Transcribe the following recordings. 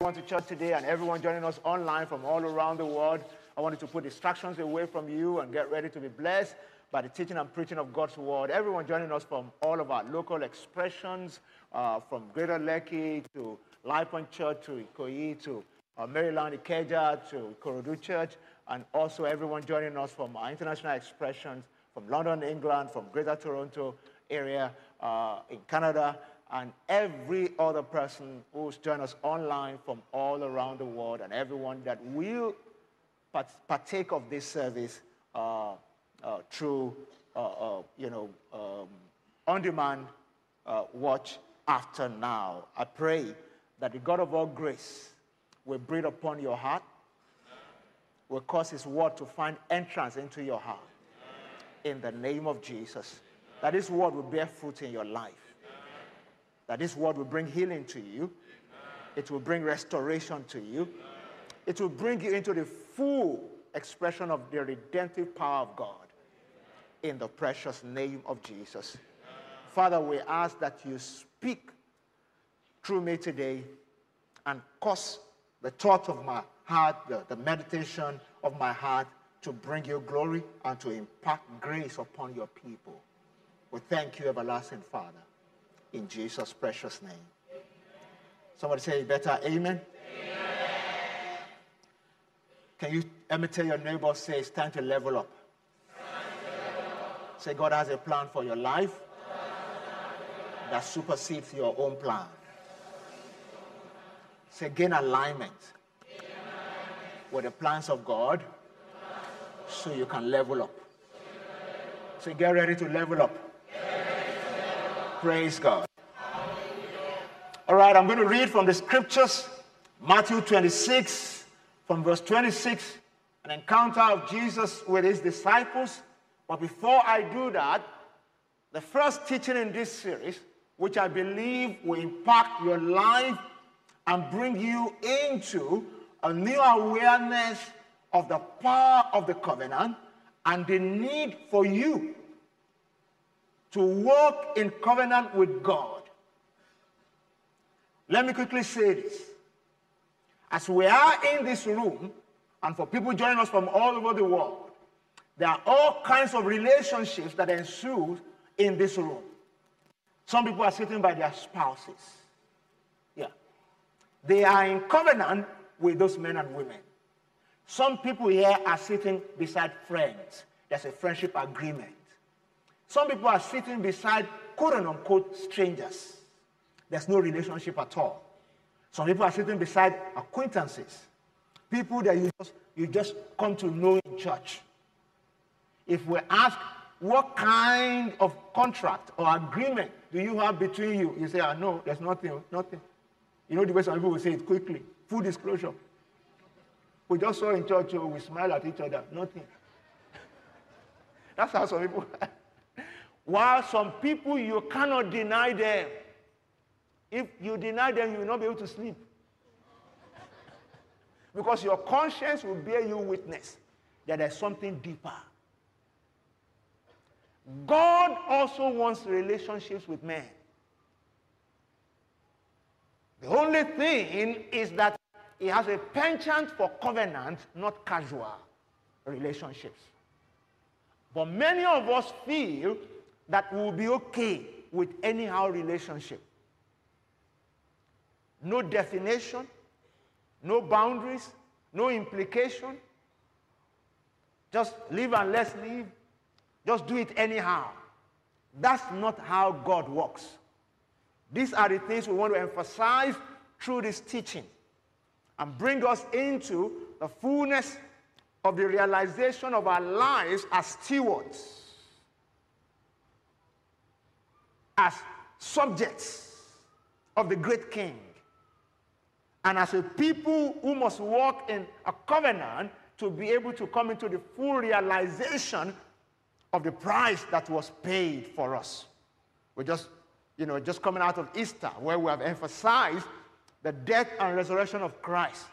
everyone to church today and everyone joining us online from all around the world. I wanted to put distractions away from you and get ready to be blessed by the teaching and preaching of God's word. Everyone joining us from all of our local expressions, uh, from Greater Lekki to Life Point Church to Ikoyi to uh, Maryland Ikeja to Ikorodu Church, and also everyone joining us from our international expressions from London, England, from Greater Toronto area uh, in Canada, and every other person who's joined us online from all around the world, and everyone that will partake of this service uh, uh, through, uh, uh, you know, um, on-demand uh, watch after now. I pray that the God of all grace will breathe upon your heart, will cause His word to find entrance into your heart. In the name of Jesus, that this word will bear fruit in your life. That this word will bring healing to you. It will bring restoration to you. It will bring you into the full expression of the redemptive power of God in the precious name of Jesus. Father, we ask that you speak through me today and cause the thought of my heart, the, the meditation of my heart to bring you glory and to impart grace upon your people. We thank you, everlasting Father, in Jesus' precious name. Somebody say better, amen. amen. Can you let me tell your neighbor, say it's time to level up. Say, God has a plan for your life that supersedes your own plan. Say, gain alignment with the plans of God so you can level up. Say, get ready to level up. Praise God. All right, I'm going to read from the scriptures Matthew 26, from verse 26, an encounter of Jesus with his disciples but before I do that, the first teaching in this series, which I believe will impact your life and bring you into a new awareness of the power of the covenant and the need for you to walk in covenant with God. Let me quickly say this. As we are in this room, and for people joining us from all over the world, there are all kinds of relationships that ensue in this room. Some people are sitting by their spouses. Yeah. They are in covenant with those men and women. Some people here are sitting beside friends. There's a friendship agreement. Some people are sitting beside quote unquote strangers. There's no relationship at all. Some people are sitting beside acquaintances, people that you just, you just come to know in church. If we ask, what kind of contract or agreement do you have between you? You say, ah, know, there's nothing, nothing. You know the way some people will say it quickly. Full disclosure. We just saw in church, oh, we smile at each other. Nothing. That's how some people. While some people, you cannot deny them. If you deny them, you will not be able to sleep. because your conscience will bear you witness that there's something deeper. God also wants relationships with men. The only thing is that he has a penchant for covenant, not casual relationships. But many of us feel that we'll be okay with anyhow relationship. No definition, no boundaries, no implication. Just live and let's live. Just do it anyhow. That's not how God works. These are the things we want to emphasize through this teaching and bring us into the fullness of the realization of our lives as stewards, as subjects of the great king, and as a people who must walk in a covenant to be able to come into the full realization of the price that was paid for us. We're just, you know, just coming out of Easter, where we have emphasized the death and resurrection of Christ.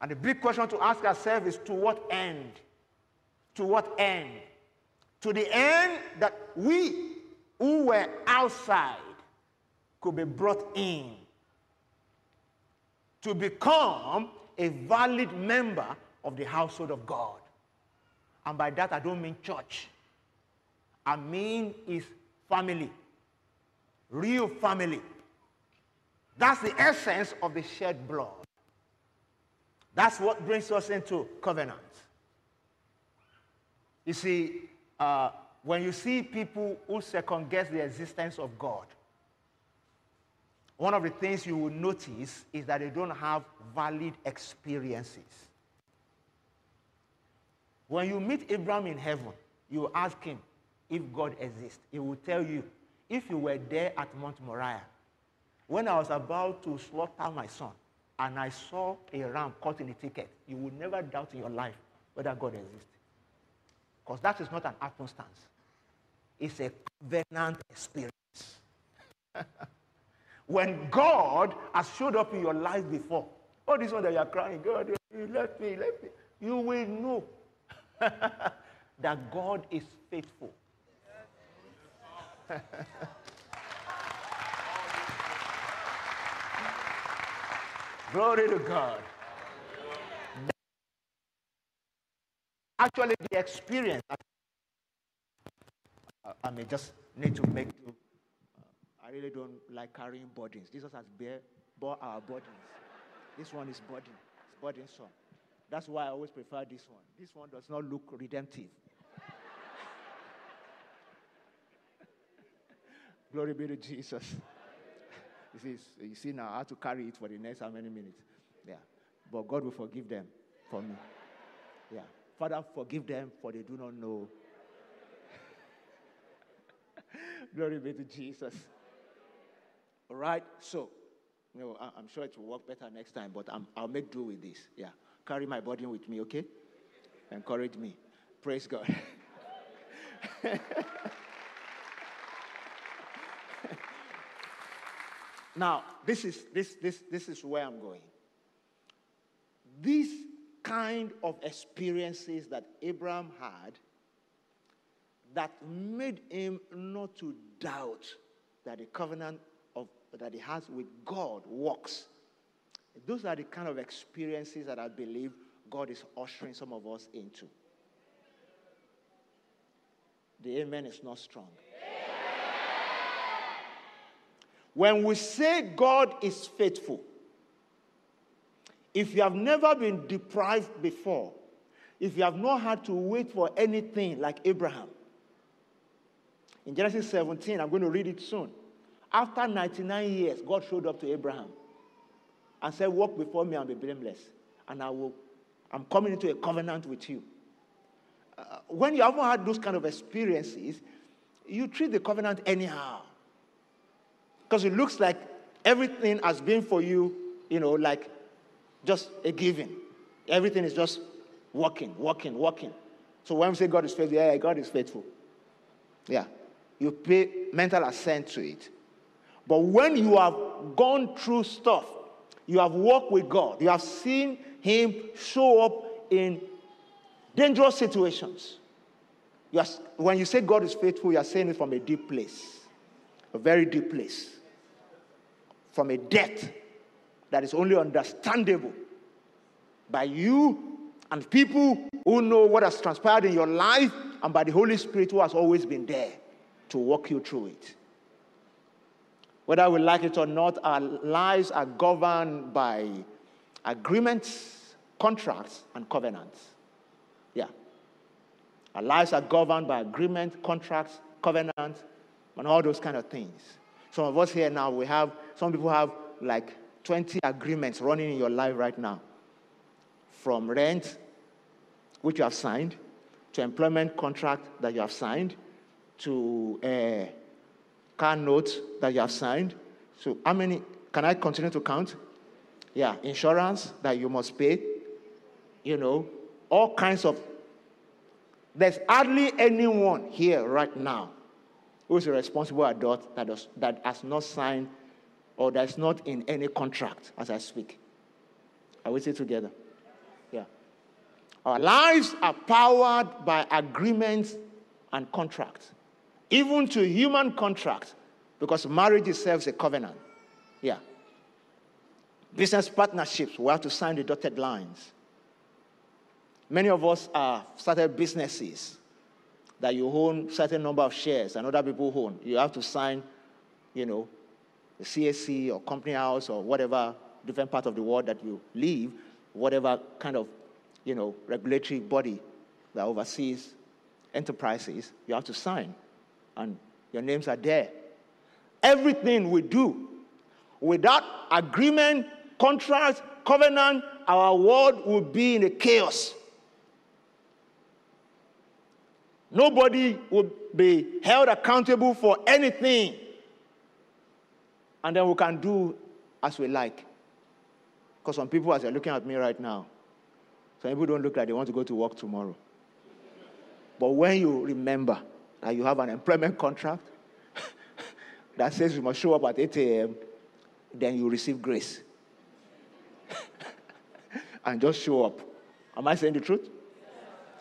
And the big question to ask ourselves is to what end? To what end? To the end that we who were outside could be brought in. to become a valid member of the household of God. And by that, I don't mean church. I mean his family. Real family. That's the essence of the shed blood. That's what brings us into covenant. You see, uh, when you see people who second guess the existence of God, one of the things you will notice is that they don't have valid experiences. When you meet Abraham in heaven, you ask him if God exists. He will tell you, if you were there at Mount Moriah, when I was about to slaughter my son, and I saw a ram caught in a ticket, you will never doubt in your life whether God exists. Because that is not an happenstance. It's a covenant experience. when God has showed up in your life before, oh, this one that you're crying, God, you left me, left me, you will know that God is faithful. Glory to God. Actually, the experience, I may just need to make to, uh, I really don't like carrying burdens. Jesus has bear, bore our burdens. This one is burden. It's burdensome. That's why I always prefer this one. This one does not look redemptive. Glory be to Jesus. you, see, you see now, I have to carry it for the next how many minutes? Yeah. But God will forgive them for me. Yeah. Father, forgive them, for they do not know. Glory be to Jesus. All right. So, you know, I'm sure it will work better next time, but i will make do with this. Yeah. Carry my burden with me, okay? Encourage me. Praise God. now, this is, this, this, this is where I'm going. These kind of experiences that Abraham had that made him not to doubt that the covenant of, that he has with God works those are the kind of experiences that I believe God is ushering some of us into. The amen is not strong. When we say God is faithful, if you have never been deprived before, if you have not had to wait for anything like Abraham, in Genesis 17, I'm going to read it soon. After 99 years, God showed up to Abraham and said, Walk before me and be blameless. And I will, I'm coming into a covenant with you. Uh, when you haven't had those kind of experiences, you treat the covenant anyhow. Because it looks like everything has been for you, you know, like just a giving. Everything is just working, working, working. So when we say God is faithful, yeah, God is faithful. Yeah. You pay mental assent to it. But when you have gone through stuff you have walked with God. You have seen Him show up in dangerous situations. You are, when you say God is faithful, you are saying it from a deep place, a very deep place, from a depth that is only understandable by you and people who know what has transpired in your life and by the Holy Spirit who has always been there to walk you through it. Whether we like it or not, our lives are governed by agreements, contracts, and covenants. Yeah. Our lives are governed by agreements, contracts, covenants, and all those kind of things. Some of us here now, we have, some people have like 20 agreements running in your life right now. From rent, which you have signed, to employment contract that you have signed, to uh, car notes that you have signed. So, how many? Can I continue to count? Yeah, insurance that you must pay. You know, all kinds of. There's hardly anyone here right now who is a responsible adult that, does, that has not signed or that's not in any contract as I speak. Are we still together? Yeah. Our lives are powered by agreements and contracts even to human contracts, because marriage itself is a covenant. Yeah. Business partnerships, we have to sign the dotted lines. Many of us are started businesses that you own certain number of shares and other people own. You have to sign, you know, the CSC or company house or whatever different part of the world that you live, whatever kind of, you know, regulatory body that oversees enterprises, you have to sign. And your names are there. Everything we do without agreement, contract, covenant, our world will be in a chaos. Nobody will be held accountable for anything. And then we can do as we like. Because some people, as they're looking at me right now, some people don't look like they want to go to work tomorrow. But when you remember that you have an employment contract that says you must show up at 8 a.m., then you receive grace. and just show up. Am I saying the truth?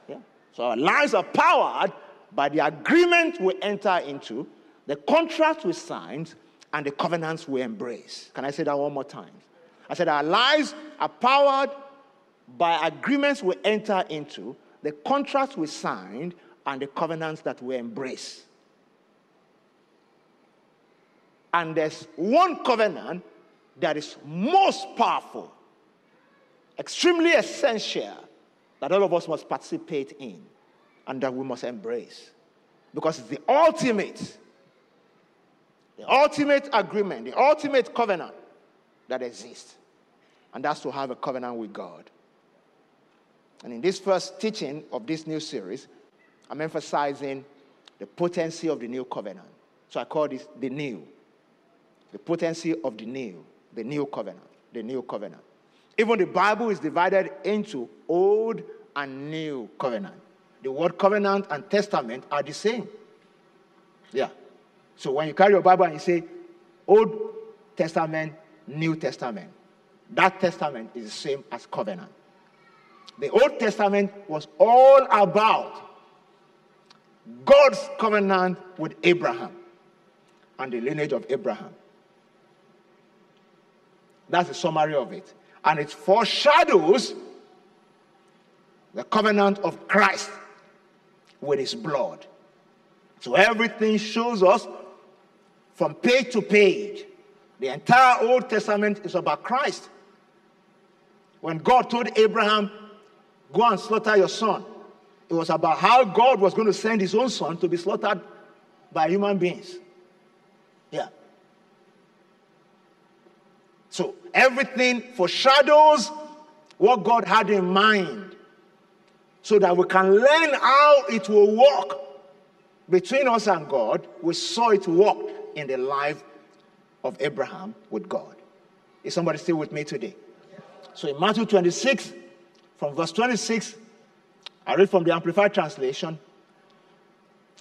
Yeah. So our lives are powered by the agreement we enter into, the contract we sign, and the covenants we embrace. Can I say that one more time? I said our lives are powered by agreements we enter into, the contracts we signed, and the covenants that we embrace. And there's one covenant that is most powerful, extremely essential, that all of us must participate in and that we must embrace. Because it's the ultimate, the ultimate agreement, the ultimate covenant that exists. And that's to have a covenant with God. And in this first teaching of this new series, I'm emphasizing the potency of the new covenant. So I call this the new. The potency of the new, the new covenant, the new covenant. Even the Bible is divided into old and new covenant. The word covenant and testament are the same. Yeah. So when you carry your Bible and you say Old Testament, New Testament, that testament is the same as covenant. The Old Testament was all about God's covenant with Abraham and the lineage of Abraham. That's the summary of it. And it foreshadows the covenant of Christ with his blood. So everything shows us from page to page. The entire Old Testament is about Christ. When God told Abraham, Go and slaughter your son, it was about how God was going to send his own son to be slaughtered by human beings. Yeah. So everything foreshadows what God had in mind so that we can learn how it will work between us and God. We saw it work in the life of Abraham with God. Is somebody still with me today? So in Matthew 26, from verse 26, I read from the Amplified Translation.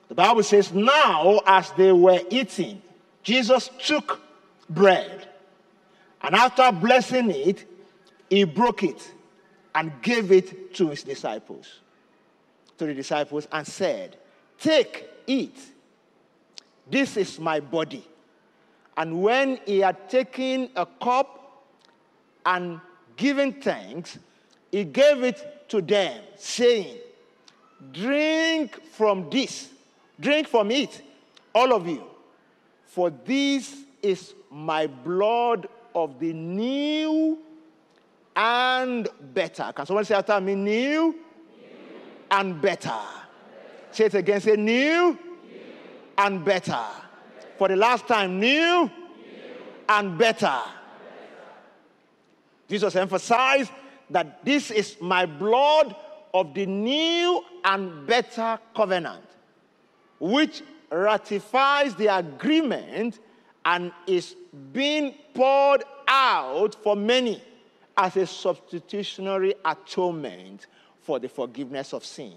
The Bible says, Now as they were eating, Jesus took bread, and after blessing it, he broke it and gave it to his disciples. To the disciples, and said, Take, eat. This is my body. And when he had taken a cup and given thanks, he gave it to them, saying, Drink from this, drink from it, all of you, for this is my blood of the new and better. Can someone say after me, new, new. and better? Say it again, say new, new. and better. For the last time, new, and better. Jesus emphasized that this is my blood of the new and better covenant, which ratifies the agreement and is being poured out for many as a substitutionary atonement for the forgiveness of sin.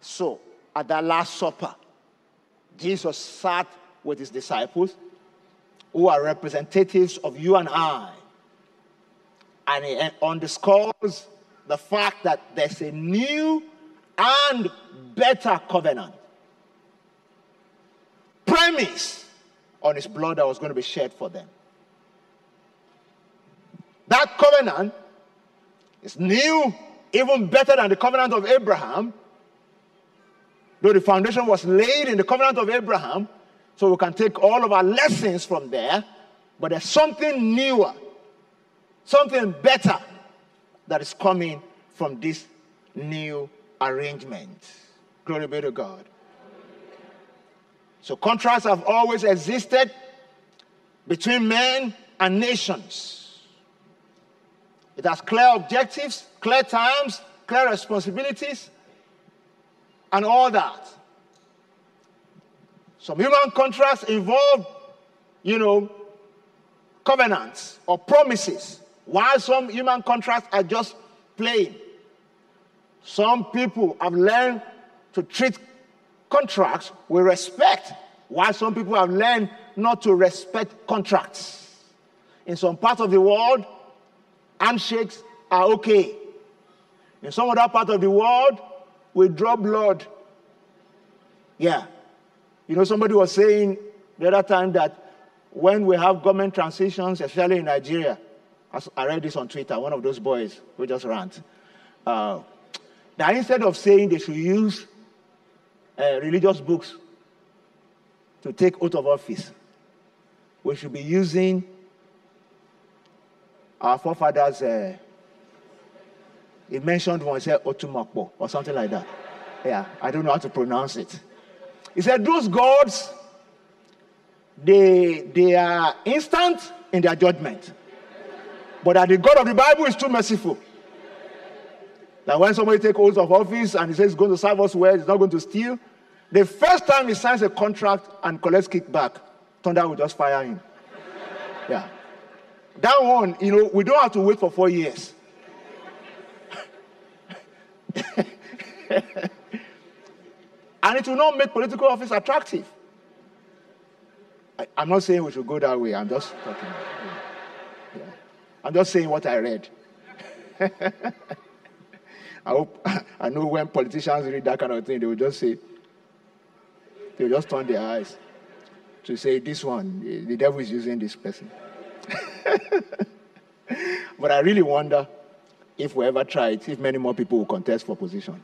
So, at that Last Supper, Jesus sat with his disciples, who are representatives of you and I, and he underscores the fact that there's a new and better covenant premise on his blood that was going to be shed for them. that covenant is new, even better than the covenant of Abraham. Though the foundation was laid in the covenant of Abraham, so we can take all of our lessons from there, but there's something newer, something better that is coming from this new arrangement. Glory be to God. So contrasts have always existed between men and nations. It has clear objectives, clear times, clear responsibilities, and all that. Some human contracts involve, you know, covenants or promises, while some human contracts are just plain. Some people have learned to treat contracts with respect, while some people have learned not to respect contracts. In some parts of the world, handshakes are okay. In some other part of the world, we draw blood. Yeah. You know, somebody was saying the other time that when we have government transitions, especially in Nigeria, I read this on Twitter, one of those boys who just rant, uh, that instead of saying they should use uh, religious books to take oath of office, we should be using our forefathers. Uh, he mentioned one, he said Otumokpo or something like that. Yeah, I don't know how to pronounce it. He said, Those gods, they, they are instant in their judgment. But that the God of the Bible is too merciful. That when somebody takes oath of office and he says he's going to serve us well, he's not going to steal, the first time he signs a contract and collects kickback, thunder will just fire him. Yeah. That one, you know, we don't have to wait for four years. and it will not make political office attractive. I, am not saying we should go that way. I'm just talking. I'm just saying what I read. I hope I know when politicians read that kind of thing, they will just say, they will just turn their eyes to say, This one, the devil is using this person. but I really wonder if we ever try it, if many more people will contest for position.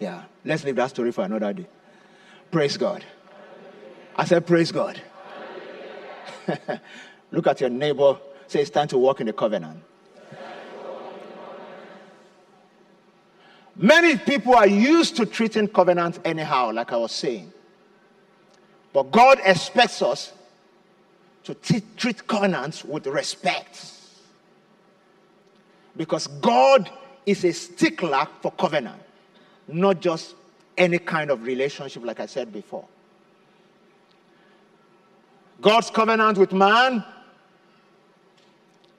Yeah, let's leave that story for another day. Praise God. I said, Praise God. Look at your neighbor. Say, It's time to walk in the covenant. Many people are used to treating covenants anyhow, like I was saying. But God expects us to t- treat covenants with respect. Because God is a stickler for covenant, not just any kind of relationship, like I said before. God's covenant with man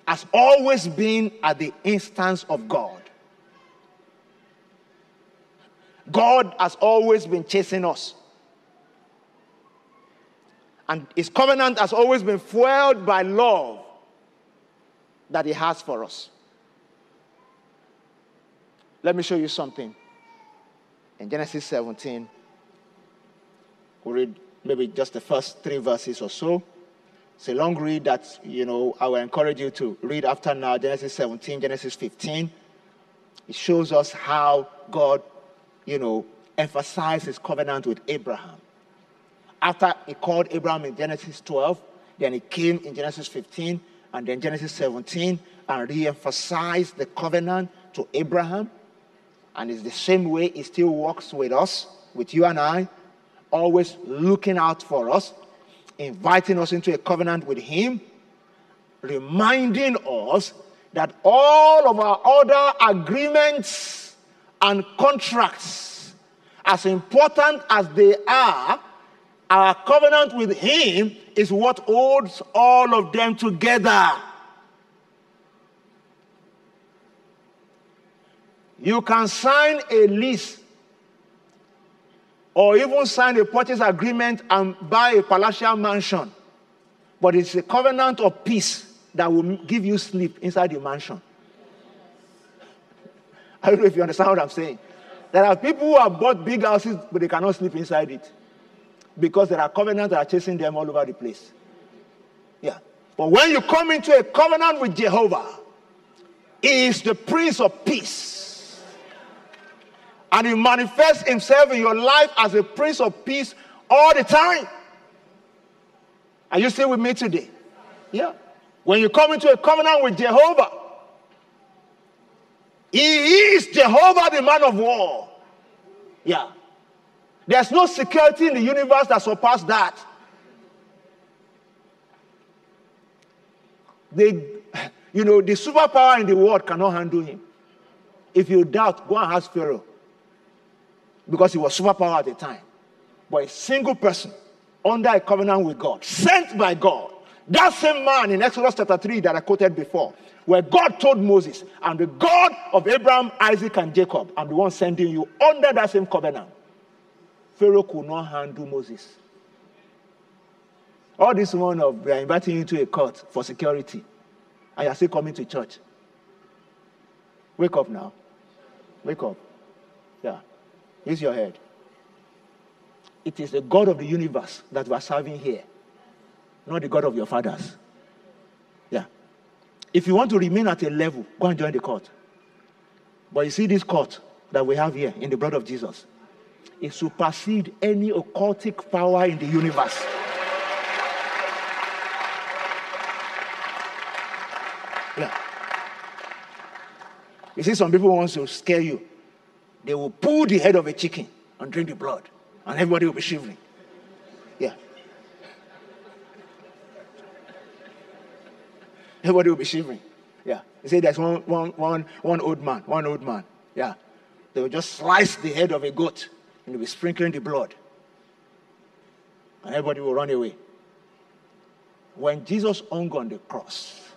has always been at the instance of God. God has always been chasing us. And his covenant has always been fueled by love that he has for us. Let me show you something. In Genesis 17, we'll read maybe just the first three verses or so. It's a long read that, you know, I will encourage you to read after now Genesis 17, Genesis 15. It shows us how God you know, emphasized his covenant with Abraham. After he called Abraham in Genesis 12, then he came in Genesis 15 and then Genesis 17 and re-emphasized the covenant to Abraham. And it's the same way he still works with us, with you and I, always looking out for us, inviting us into a covenant with him, reminding us that all of our other agreements and contracts, as important as they are, our covenant with Him is what holds all of them together. You can sign a lease or even sign a purchase agreement and buy a palatial mansion, but it's a covenant of peace that will give you sleep inside your mansion. I don't know if you understand what I'm saying. There are people who have bought big houses, but they cannot sleep inside it because there are covenants that are chasing them all over the place. Yeah. But when you come into a covenant with Jehovah, He is the Prince of Peace. And He manifests Himself in your life as a Prince of Peace all the time. Are you still with me today? Yeah. When you come into a covenant with Jehovah, He is Jehovah, the man of war. Yeah. There's no security in the universe that surpasses that. They, you know, the superpower in the world cannot handle him. If you doubt, go and ask Pharaoh. Because he was superpower at the time. But a single person under a covenant with God, sent by God. That same man in Exodus chapter 3 that I quoted before, where God told Moses, I'm the God of Abraham, Isaac, and Jacob. I'm the one sending you under that same covenant. Pharaoh could not handle Moses. All this one of they are inviting you to a court for security, and you're still coming to church. Wake up now. Wake up. Yeah. Use your head. It is the God of the universe that we are serving here, not the God of your fathers. Yeah. If you want to remain at a level, go and join the court. But you see this court that we have here in the blood of Jesus, it supersedes any occultic power in the universe. Yeah. You see, some people want to scare you. They will pull the head of a chicken and drink the blood, and everybody will be shivering. Yeah. Everybody will be shivering. Yeah. You see, there's one, one, one, one old man, one old man. Yeah. They will just slice the head of a goat and they'll be sprinkling the blood. And everybody will run away. When Jesus hung on the cross,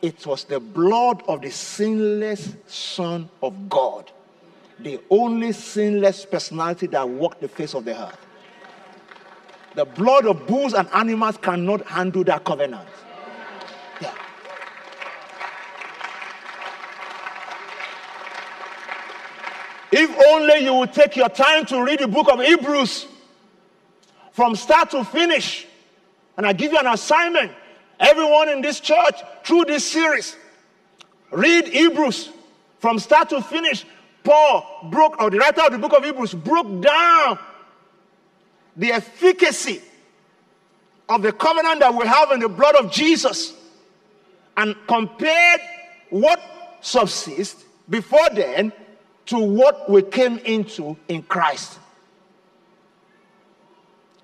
it was the blood of the sinless Son of God, the only sinless personality that walked the face of the earth. The blood of bulls and animals cannot handle that covenant. Yeah. If only you would take your time to read the book of Hebrews from start to finish. And I give you an assignment everyone in this church through this series. Read Hebrews from start to finish. Paul broke, or the writer of the book of Hebrews broke down the efficacy of the covenant that we have in the blood of Jesus and compared what subsists before then to what we came into in Christ.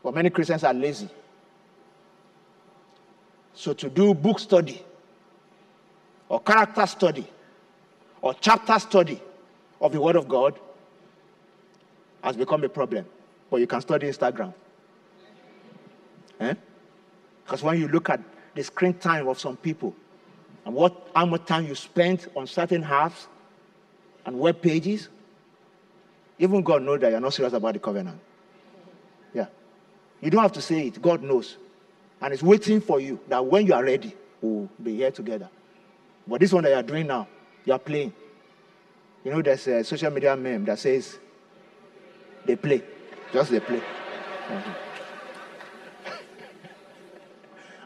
But many Christians are lazy. So to do book study or character study or chapter study of the Word of God has become a problem. But you can study Instagram. Eh? Because when you look at the screen time of some people and what how much time you spend on certain apps and web pages, even God knows that you're not serious about the covenant. Yeah. You don't have to say it. God knows. And it's waiting for you that when you are ready, we'll be here together. But this one that you're doing now, you're playing. You know, there's a social media meme that says they play. Just they play.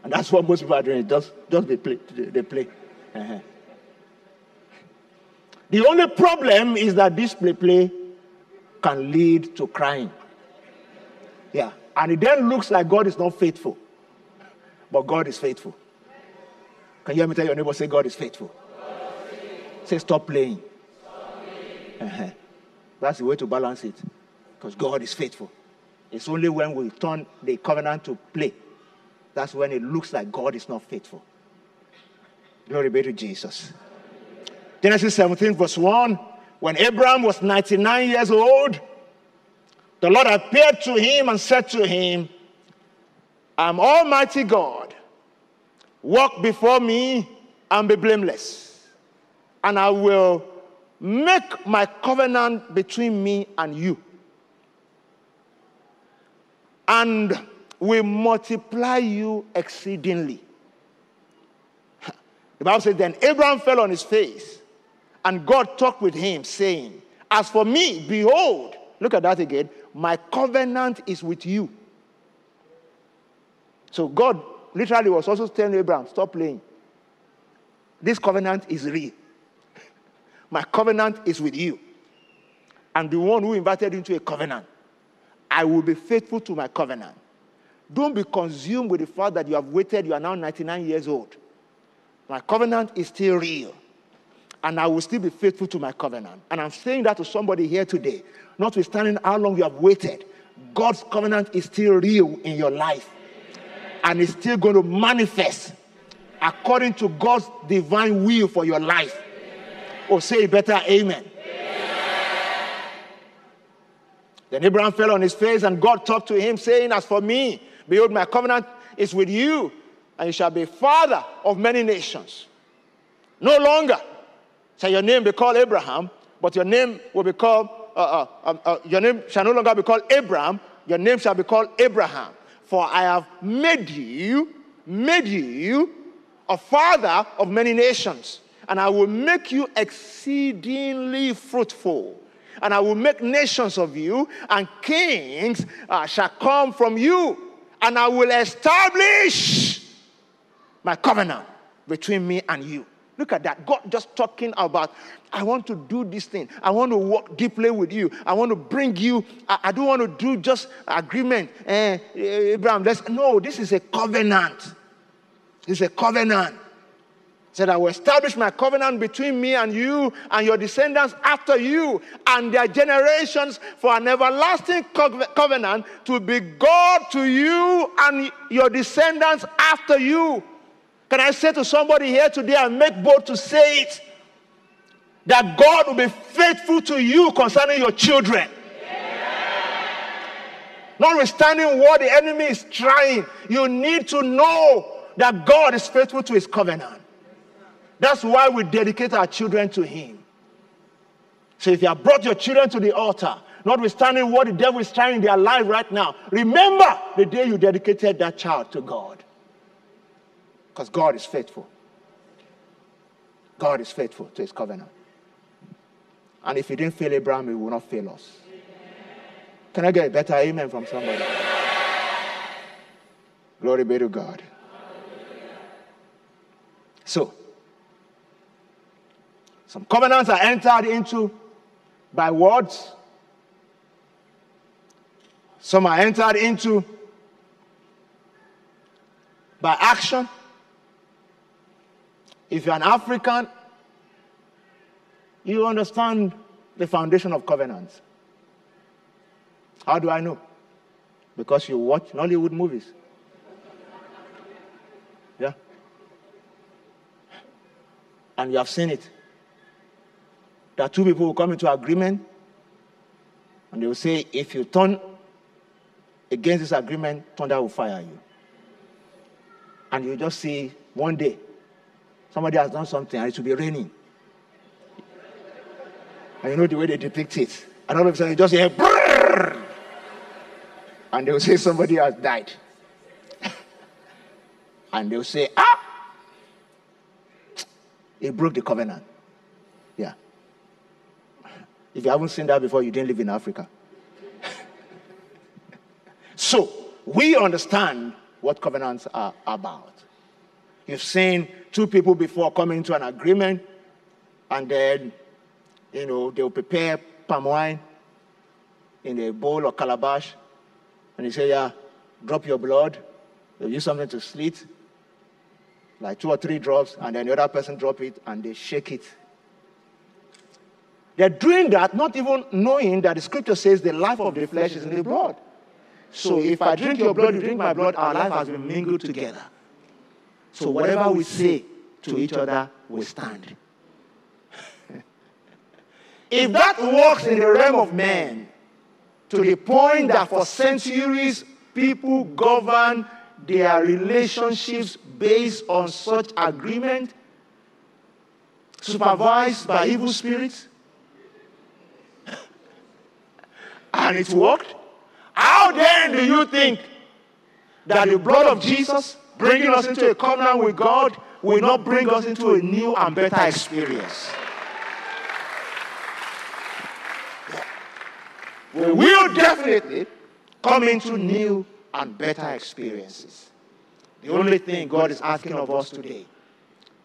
And that's what most people are doing. Just, just they play. They play. Uh-huh. The only problem is that this play play can lead to crying. Yeah. And it then looks like God is not faithful. But God is faithful. Can you hear me tell your neighbor, say, God is faithful? God is faithful. Say, stop playing. Uh-huh. That's the way to balance it. Because God is faithful. It's only when we turn the covenant to play that's when it looks like God is not faithful. Glory be to Jesus. Genesis 17, verse 1. When Abraham was 99 years old, the Lord appeared to him and said to him, I'm Almighty God. Walk before me and be blameless. And I will make my covenant between me and you. And will multiply you exceedingly. The Bible says, Then Abraham fell on his face, and God talked with him, saying, As for me, behold, look at that again, my covenant is with you so God literally was also telling Abraham, stop playing. This covenant is real. My covenant is with you. I'm the one who invited you into a covenant. I will be faithful to my covenant. Don't be consumed with the fact that you have waited, you are now 99 years old. My covenant is still real. And I will still be faithful to my covenant. And I'm saying that to somebody here today, notwithstanding how long you have waited, God's covenant is still real in your life. And it's still going to manifest according to God's divine will for your life. Or say better, amen. Then Abraham fell on his face, and God talked to him, saying, As for me, behold, my covenant is with you, and you shall be father of many nations. No longer shall your name be called Abram, but your name will be called, uh, uh, um, uh, your name shall no longer be called Abram, your name shall be called Abraham. For I have made you, made you a father of many nations, and I will make you exceedingly fruitful and I will make nations of you, and kings uh, shall come from you, and I will establish my covenant between me and you. Look at that. God just talking about, I want to do this thing. I want to work deeply with you. I want to bring you, I, I don't want to do just agreement. Eh, Abraham, let's, no, this is a covenant. It's a covenant said, I will establish my covenant between me and you and your descendants after you and their generations for an everlasting covenant to be God to you and your descendants after you. Can I say to somebody here today and make bold to say it? That God will be faithful to you concerning your children. Notwithstanding what the enemy is trying, you need to know that God is faithful to his covenant. That's why we dedicate our children to Him. So if you have brought your children to the altar, notwithstanding what the devil is trying in their life right now, remember the day you dedicated that child to God. Because God is faithful. God is faithful to his covenant. And if he didn't fail Abraham, he will not fail us. Can I get a better amen from somebody? Glory be to God. So, some covenants are entered into by words, some are entered into by action. If you're an African, you understand the foundation of covenants. How do I know? Because you watch Nollywood movies. Yeah. And you have seen it that two people will come into agreement and they will say, if you turn against this agreement, thunder will fire you. And you just see one day, somebody has done something and it will be raining. And you know the way they depict it. And all of a sudden you just hear, Brrr! and they will say somebody has died. and they will say, ah, he broke the covenant. If you haven't seen that before, you didn't live in Africa. so, we understand what covenants are about. You've seen two people before coming to an agreement, and then, you know, they'll prepare palm wine in a bowl or calabash, and you say, Yeah, drop your blood. They'll use something to slit, like two or three drops, and then the other person drop it, and they shake it they're doing that not even knowing that the scripture says the life of the flesh is in the blood. So if I drink your blood, you drink my blood, our life has been mingled together. So whatever we say to each other, we stand. if that works in the realm of man, to the point that for centuries people govern their relationships based on such agreement, supervised by evil spirits, and it worked, how then do you think that the blood of Jesus bringing us into a covenant with God will not bring us into a new and better experience? We will definitely come into new and better experiences. The only thing God is asking of us today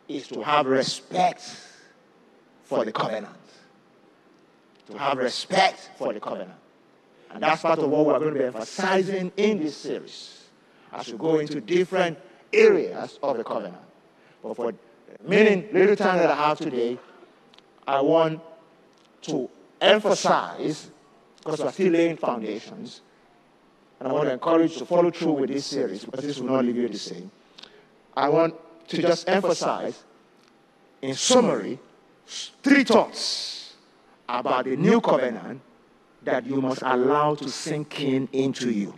is to have respect for the covenant. To have respect for the covenant. And that's part of what we're going to be emphasizing in this series as we go into different areas of the covenant. But for the meaning little time that I have today, I want to emphasize, because we're still laying foundations, and I want to encourage you to follow through with this series because this will not leave you the same. I want to just emphasize, in summary, three thoughts about the new covenant that you must allow to sink in into you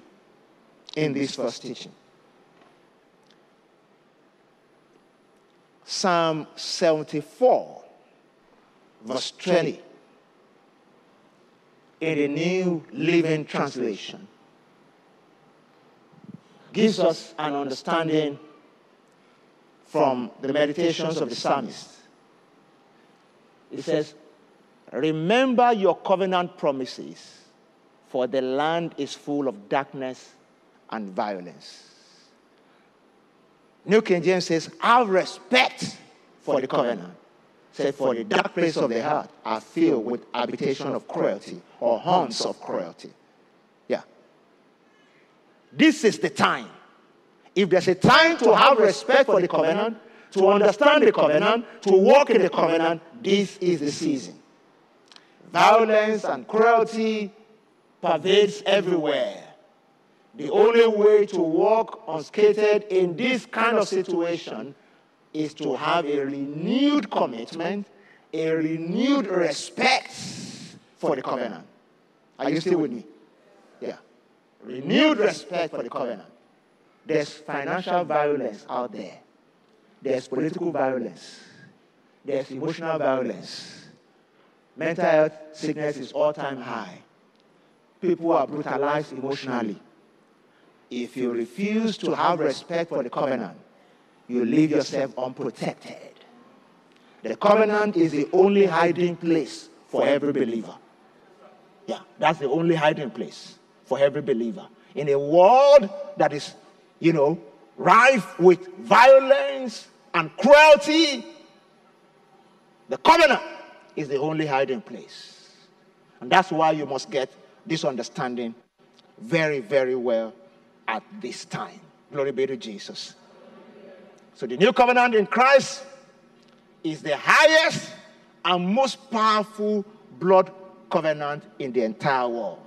in this first teaching. Psalm 74, verse 20, in the New Living Translation, gives us an understanding from the meditations of the psalmist. It says, Remember your covenant promises, for the land is full of darkness and violence. New King James says, Have respect for the covenant. Say, for the dark place of the heart are filled with habitation of cruelty or haunts of cruelty. Yeah. This is the time. If there's a time to have respect for the covenant, to understand the covenant, to walk in the covenant, this is the season. Violence and cruelty pervades everywhere. The only way to walk unscathed in this kind of situation is to have a renewed commitment, a renewed respect for the covenant. Are you still with me? Yeah. Renewed respect for the covenant. There's financial violence out there. There's political violence. There's emotional violence. Mental health sickness is all time high. People are brutalized emotionally. If you refuse to have respect for the covenant, you leave yourself unprotected. The covenant is the only hiding place for every believer. Yeah, that's the only hiding place for every believer. In a world that is, you know, rife with violence and cruelty, the covenant is the only hiding place. And that's why you must get this understanding very, very well at this time. Glory be to Jesus. So the new covenant in Christ is the highest and most powerful blood covenant in the entire world.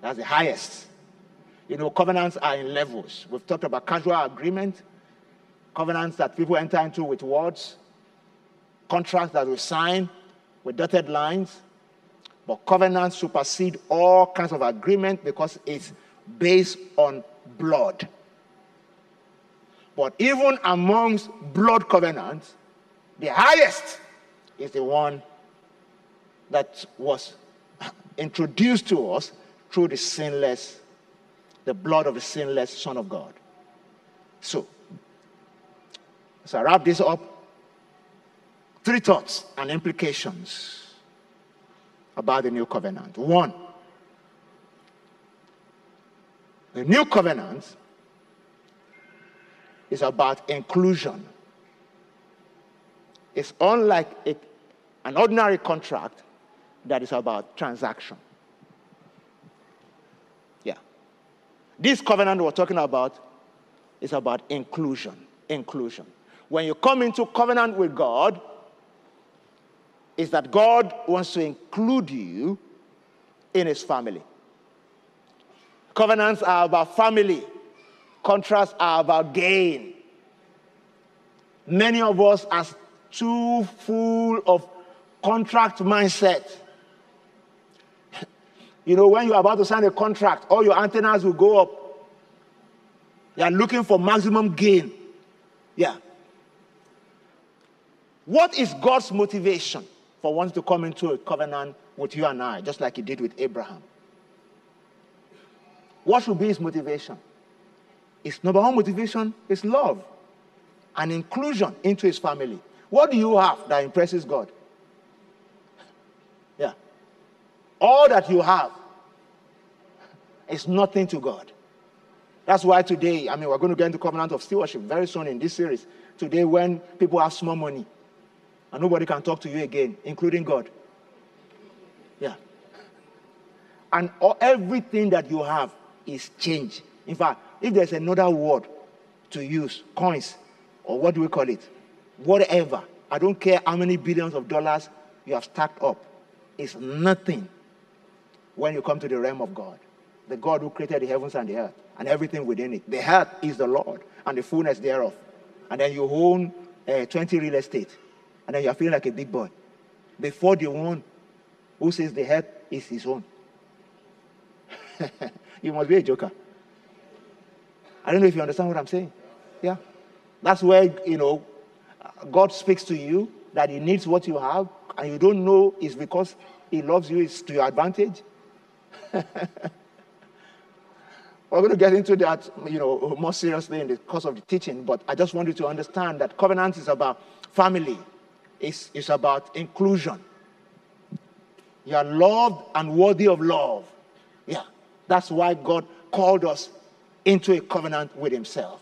That's the highest. You know, covenants are in levels. We've talked about casual agreement, covenants that people enter into with words, contracts that we sign with dotted lines. But covenants supersede all kinds of agreement because it's based on blood. But even amongst blood covenants, the highest is the one that was introduced to us through the sinless, the blood of the sinless Son of God. So, so I wrap this up. Three thoughts and implications about the new covenant. One, The new covenant is about inclusion. It's unlike a, an ordinary contract that is about transaction. Yeah. This covenant we're talking about is about inclusion. Inclusion. When you come into covenant with God, is that God wants to include you in his family. Covenants are about family, contracts are about gain. Many of us are too full of contract mindset. You know, when you're about to sign a contract, all your antennas will go up. You are looking for maximum gain. Yeah. What is God's motivation for wanting to come into a covenant with you and I, just like he did with Abraham? What should be his motivation? His number one motivation is love and inclusion into his family. What do you have that impresses God? Yeah. All that you have is nothing to God. That's why today, I mean, we're going to get into covenant of stewardship very soon in this series. Today, when people have small money and nobody can talk to you again, including God. Yeah. And all, everything that you have is change. In fact, if there's another word to use, coins, or what do we call it? Whatever. I don't care how many billions of dollars you have stacked up. It's nothing when you come to the realm of God. The God who created the heavens and the earth and everything within it. The earth is the Lord and the fullness thereof. And then you own uh, 20 real estate. And then you're feeling like a big boy. Before the one who says the earth is his own. you must be a joker. I don't know if you understand what I'm saying. Yeah. That's where, you know, God speaks to you that He needs what you have, and you don't know it's because He loves you, it's to your advantage. We're going to get into that, you know, more seriously in the course of the teaching, but I just want you to understand that covenant is about family. It's, it's about inclusion. You are loved and worthy of love. Yeah. That's why God called us into a covenant with Himself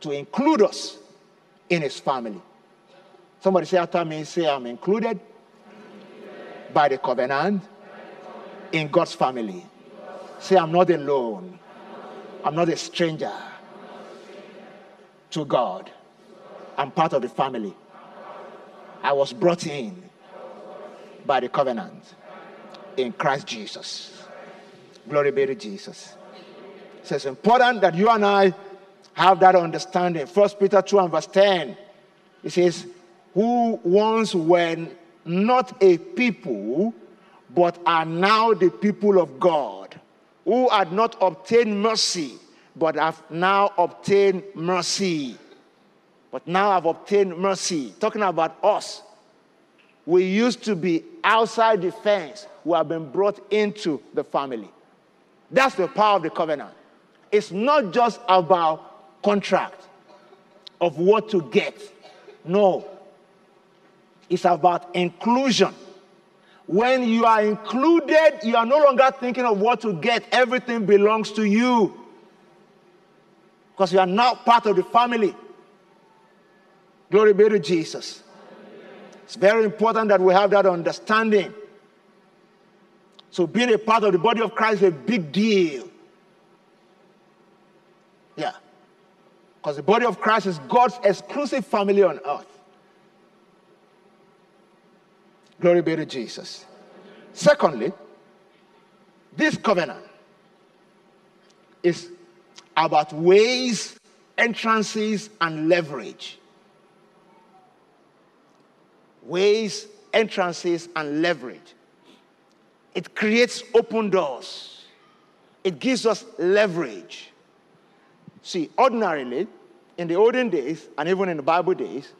to include us in His family. Somebody say after me, say, I'm included by the covenant in God's family. Say, I'm not alone. I'm not a stranger to God. I'm part of the family. I was brought in by the covenant in Christ Jesus. Glory be to Jesus. So it's important that you and I have that understanding. First Peter 2 and verse 10. It says, Who once were not a people, but are now the people of God, who had not obtained mercy, but have now obtained mercy. But now I've obtained mercy. Talking about us. We used to be outside the fence. We have been brought into the family. That's the power of the covenant. It's not just about contract of what to get. No. It's about inclusion. When you are included, you are no longer thinking of what to get. Everything belongs to you. Because you are now part of the family. Glory be to Jesus. It's very important that we have that understanding. So, being a part of the body of Christ is a big deal. Yeah. Because the body of Christ is God's exclusive family on earth. Glory be to Jesus. Secondly, this covenant is about ways, entrances, and leverage. Ways, entrances, and leverage. It creates open doors, it gives us leverage. See, ordinarily, in the olden days, and even in the Bible days,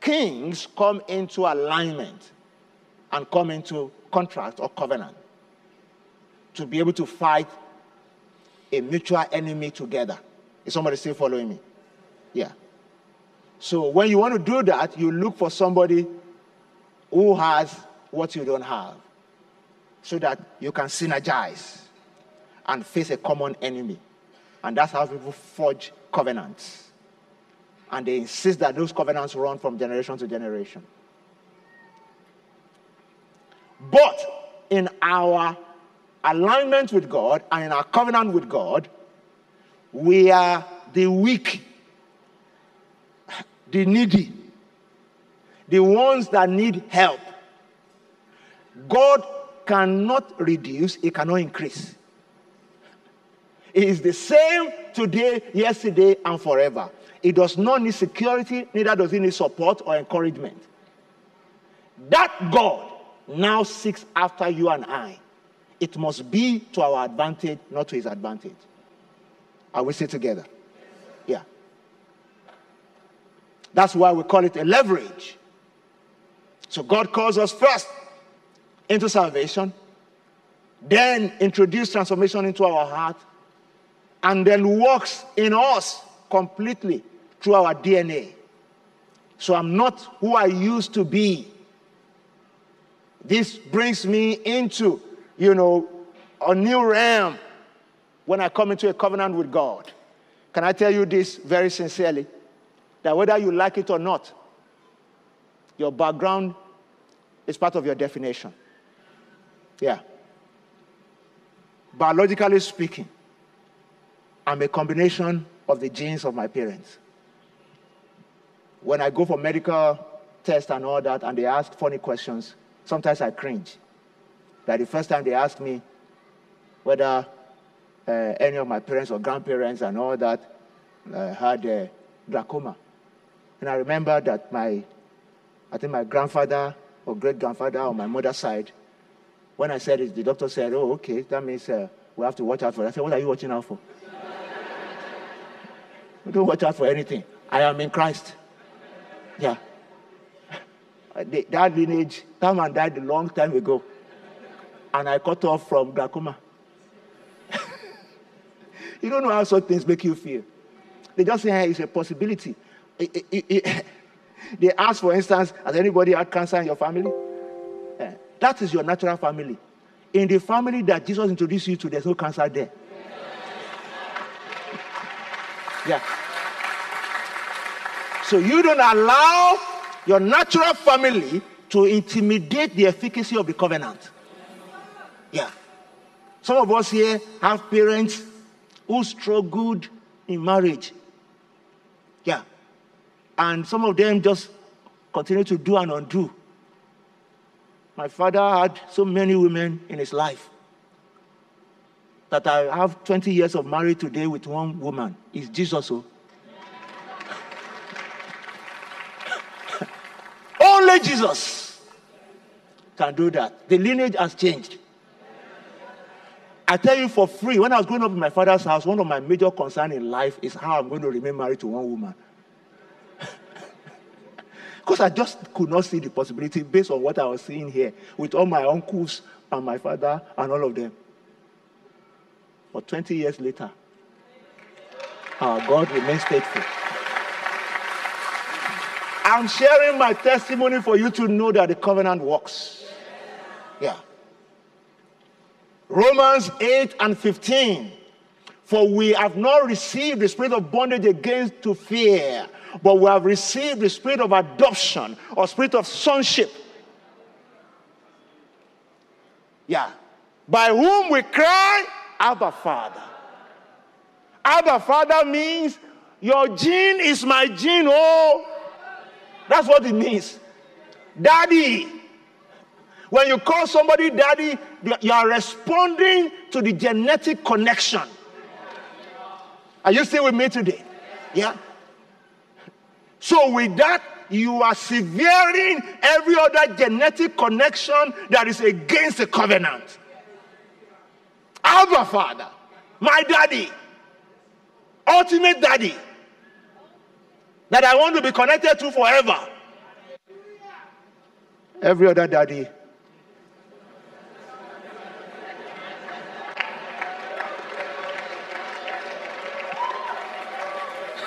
kings come into alignment and come into contract or covenant to be able to fight a mutual enemy together. Is somebody still following me? Yeah. So when you want to do that, you look for somebody who has what you don't have so that you can synergize and face a common enemy. And that's how people forge covenants. And they insist that those covenants run from generation to generation. But in our alignment with God and in our covenant with God, we are the weak, the needy, the ones that need help. God cannot reduce, He cannot increase. It is the same today, yesterday, and forever. It does not need security, neither does it need support or encouragement. That God now seeks after you and I, it must be to our advantage, not to his advantage. Are we still together? Yeah. That's why we call it a leverage. So God calls us first into salvation, then introduce transformation into our heart, and then works in us completely through our DNA. So I'm not who I used to be. This brings me into, you know, a new realm when I come into a covenant with God, can I tell you this very sincerely? That whether you like it or not, your background is part of your definition. Yeah. Biologically speaking, I'm a combination of the genes of my parents. When I go for medical tests and all that, and they ask funny questions, sometimes I cringe. Like the first time they asked me whether uh, any of my parents or grandparents and all that uh, had uh, glaucoma. And I remember that my, I think my grandfather or great grandfather on my mother's side, when I said it, the doctor said, Oh, okay, that means uh, we have to watch out for that. I said, What are you watching out for? We don't watch out for anything. I am in Christ. Yeah. That lineage, that man died a long time ago. And I cut off from glaucoma. you don't know how such things make you feel. They just say, hey, it's a possibility. It, it, it, they ask, for instance, has anybody had cancer in your family? Uh, that is your natural family. In the family that Jesus introduced you to, there's no cancer there. Yeah. So you don't allow your natural family to intimidate the efficacy of the covenant. Yeah. Some of us here have parents who struggled in marriage. And some of them just continue to do and undo. My father had so many women in his life that I have 20 years of marriage today with one woman. Is Jesus oh. so? Only Jesus can do that. The lineage has changed. I tell you for free, when I was growing up in my father's house, one of my major concerns in life is how I'm going to remain married to one woman. Because I just could not see the possibility based on what I was seeing here with all my uncles and my father and all of them. But 20 years later, our God remains faithful. I'm sharing my testimony for you to know that the covenant works. Yeah. Romans 8 and 15. For we have not received the spirit of bondage against to fear, but we have received the spirit of adoption or spirit of sonship. Yeah. By whom we cry, Abba Father. Abba Father means your gene is my gene, oh. That's what it means. Daddy. When you call somebody daddy, you are responding to the genetic connection. Are you still with me today? Yeah. So, with that, you are severing every other genetic connection that is against the covenant. Abba Father, my daddy, ultimate daddy, that I want to be connected to forever. Every other daddy.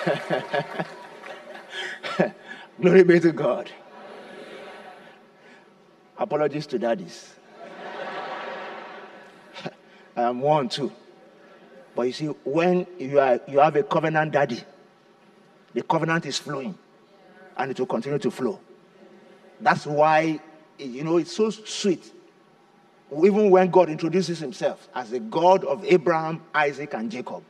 Glory be to God. Apologies to daddies. I am one too. But you see, when you, are, you have a covenant daddy, the covenant is flowing and it will continue to flow. That's why, you know, it's so sweet. Even when God introduces himself as the God of Abraham, Isaac, and Jacob.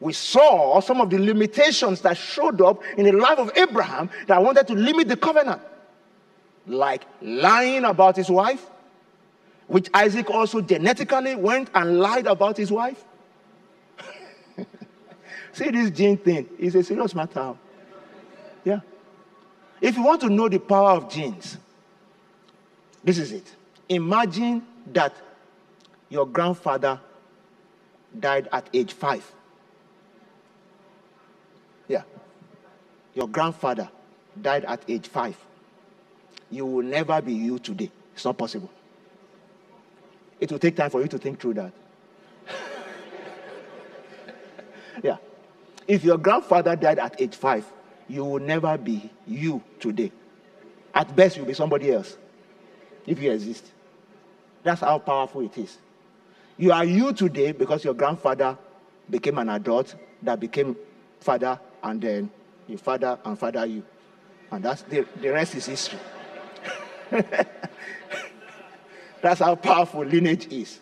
We saw some of the limitations that showed up in the life of Abraham that wanted to limit the covenant, like lying about his wife, which Isaac also genetically went and lied about his wife. See, this gene thing is a serious matter. Yeah. If you want to know the power of genes, this is it. Imagine that your grandfather died at age five. Yeah. Your grandfather died at age five. You will never be you today. It's not possible. It will take time for you to think through that. yeah. If your grandfather died at age five, you will never be you today. At best, you'll be somebody else if you exist. That's how powerful it is. You are you today because your grandfather became an adult that became father, and then your father and father you. And that's the, the rest is history. that's how powerful lineage is.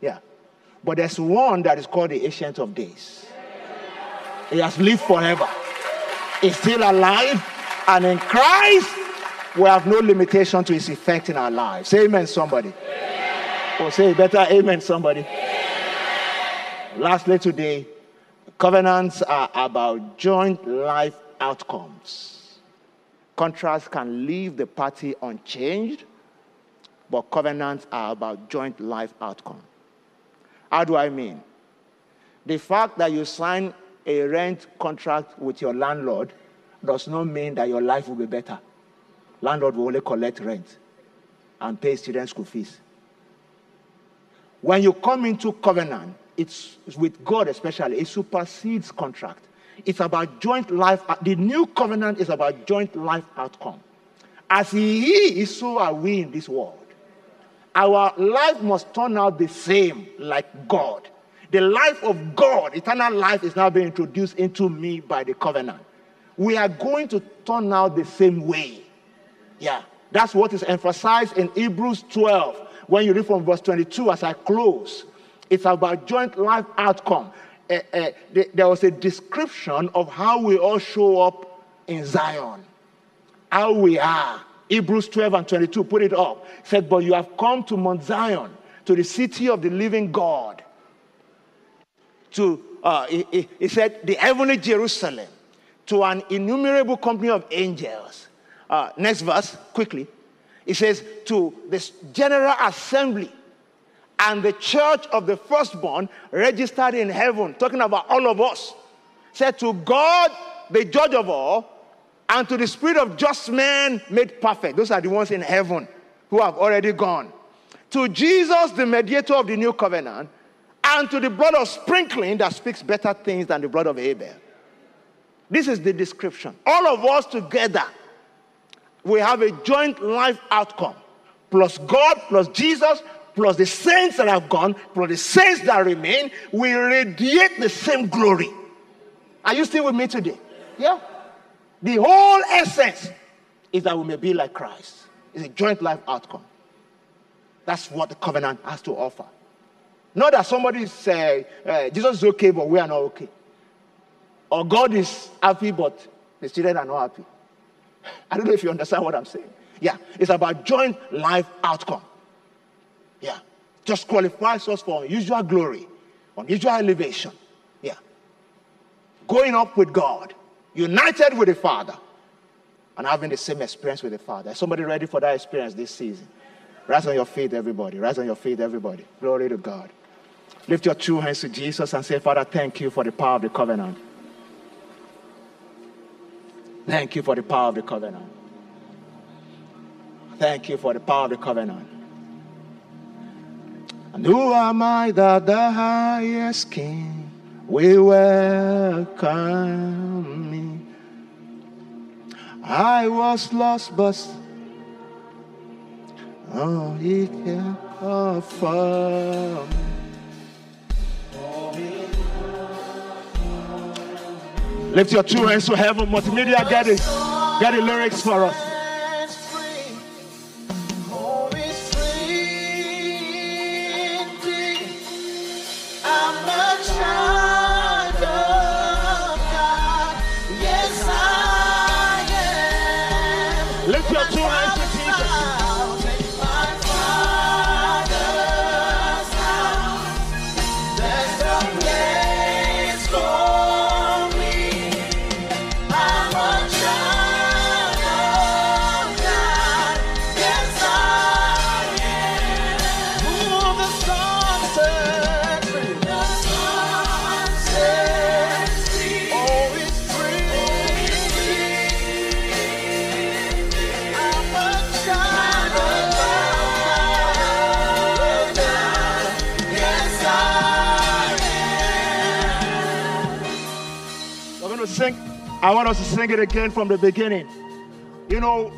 Yeah. But there's one that is called the Ancient of Days. He has lived forever. He's still alive, and in Christ, we have no limitation to his effect in our lives. Say amen, somebody. Or say better, amen, somebody. Amen. Lastly, today, covenants are about joint life outcomes. Contracts can leave the party unchanged, but covenants are about joint life outcome. How do I mean? The fact that you sign a rent contract with your landlord does not mean that your life will be better. Landlord will only collect rent and pay student school fees. When you come into covenant, it's with God especially, it supersedes contract. It's about joint life. Uh, the new covenant is about joint life outcome. As He is, so are we in this world. Our life must turn out the same like God. The life of God, eternal life, is now being introduced into me by the covenant. We are going to turn out the same way. Yeah, that's what is emphasized in Hebrews 12 when you read from verse 22 as I close. It's about joint life outcome. Uh, uh, there was a description of how we all show up in Zion, how we are. Hebrews 12 and 22, put it up. Said, But you have come to Mount Zion, to the city of the living God. To, uh, he, he said, the heavenly Jerusalem, to an innumerable company of angels uh, next verse, quickly. It says, To this general assembly and the church of the firstborn registered in heaven, talking about all of us, said, To God, the judge of all, and to the spirit of just men made perfect. Those are the ones in heaven who have already gone. To Jesus, the mediator of the new covenant, and to the blood of sprinkling that speaks better things than the blood of Abel. This is the description. All of us together we have a joint life outcome. Plus God, plus Jesus, plus the saints that have gone, plus the saints that remain, we radiate the same glory. Are you still with me today? Yeah. The whole essence is that we may be like Christ. It's a joint life outcome. That's what the covenant has to offer. Not that somebody say uh, Jesus is okay, but we are not okay. Or God is happy, but the children are not happy. I don't know if you understand what I'm saying. Yeah, it's about joint life outcome. Yeah, just qualifies us for unusual glory, unusual elevation. Yeah, going up with God, united with the Father, and having the same experience with the Father. Is somebody ready for that experience this season? Rise on your feet, everybody. Rise on your feet, everybody. Glory to God. Lift your two hands to Jesus and say, Father, thank you for the power of the covenant. Thank you for the power of the covenant. Thank you for the power of the covenant. And who am I that the highest king will welcome me? I was lost, but oh, he offer me. Lift your two hands to heaven. Multimedia, get it. Get the lyrics for us. your tune I want us to sing it again from the beginning. You know,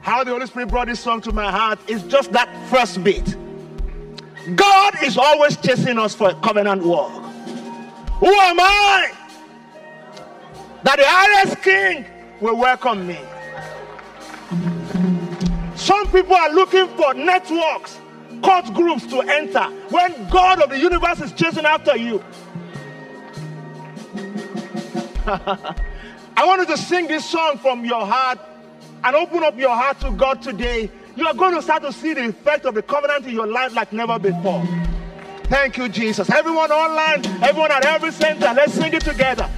how the Holy Spirit brought this song to my heart is just that first beat. God is always chasing us for a covenant walk. Who am I that the highest king will welcome me? Some people are looking for networks, cult groups to enter when God of the universe is chasing after you. I want you to sing this song from your heart and open up your heart to God today. You are going to start to see the effect of the covenant in your life like never before. Thank you, Jesus. Everyone online, everyone at every center, let's sing it together.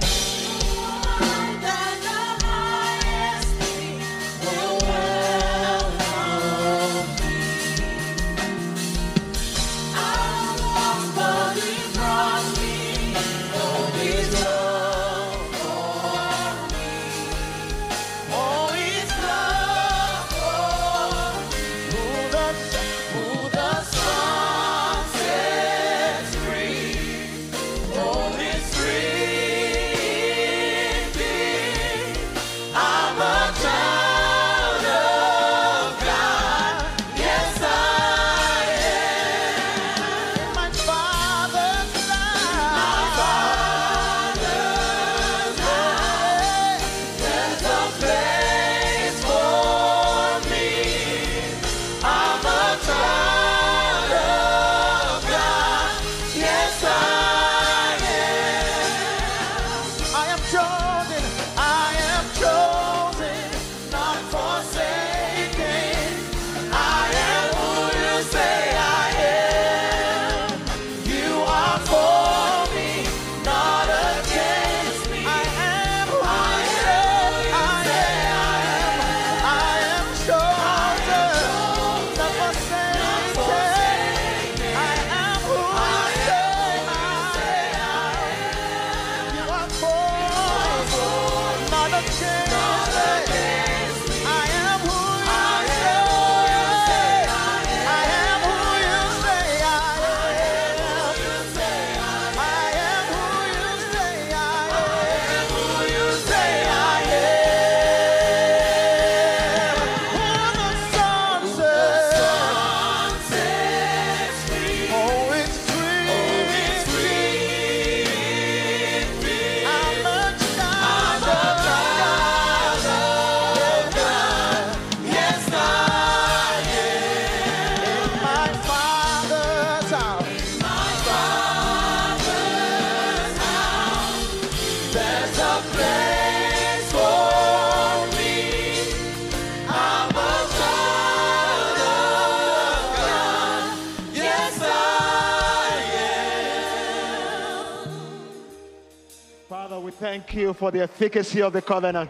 For the efficacy of the covenant.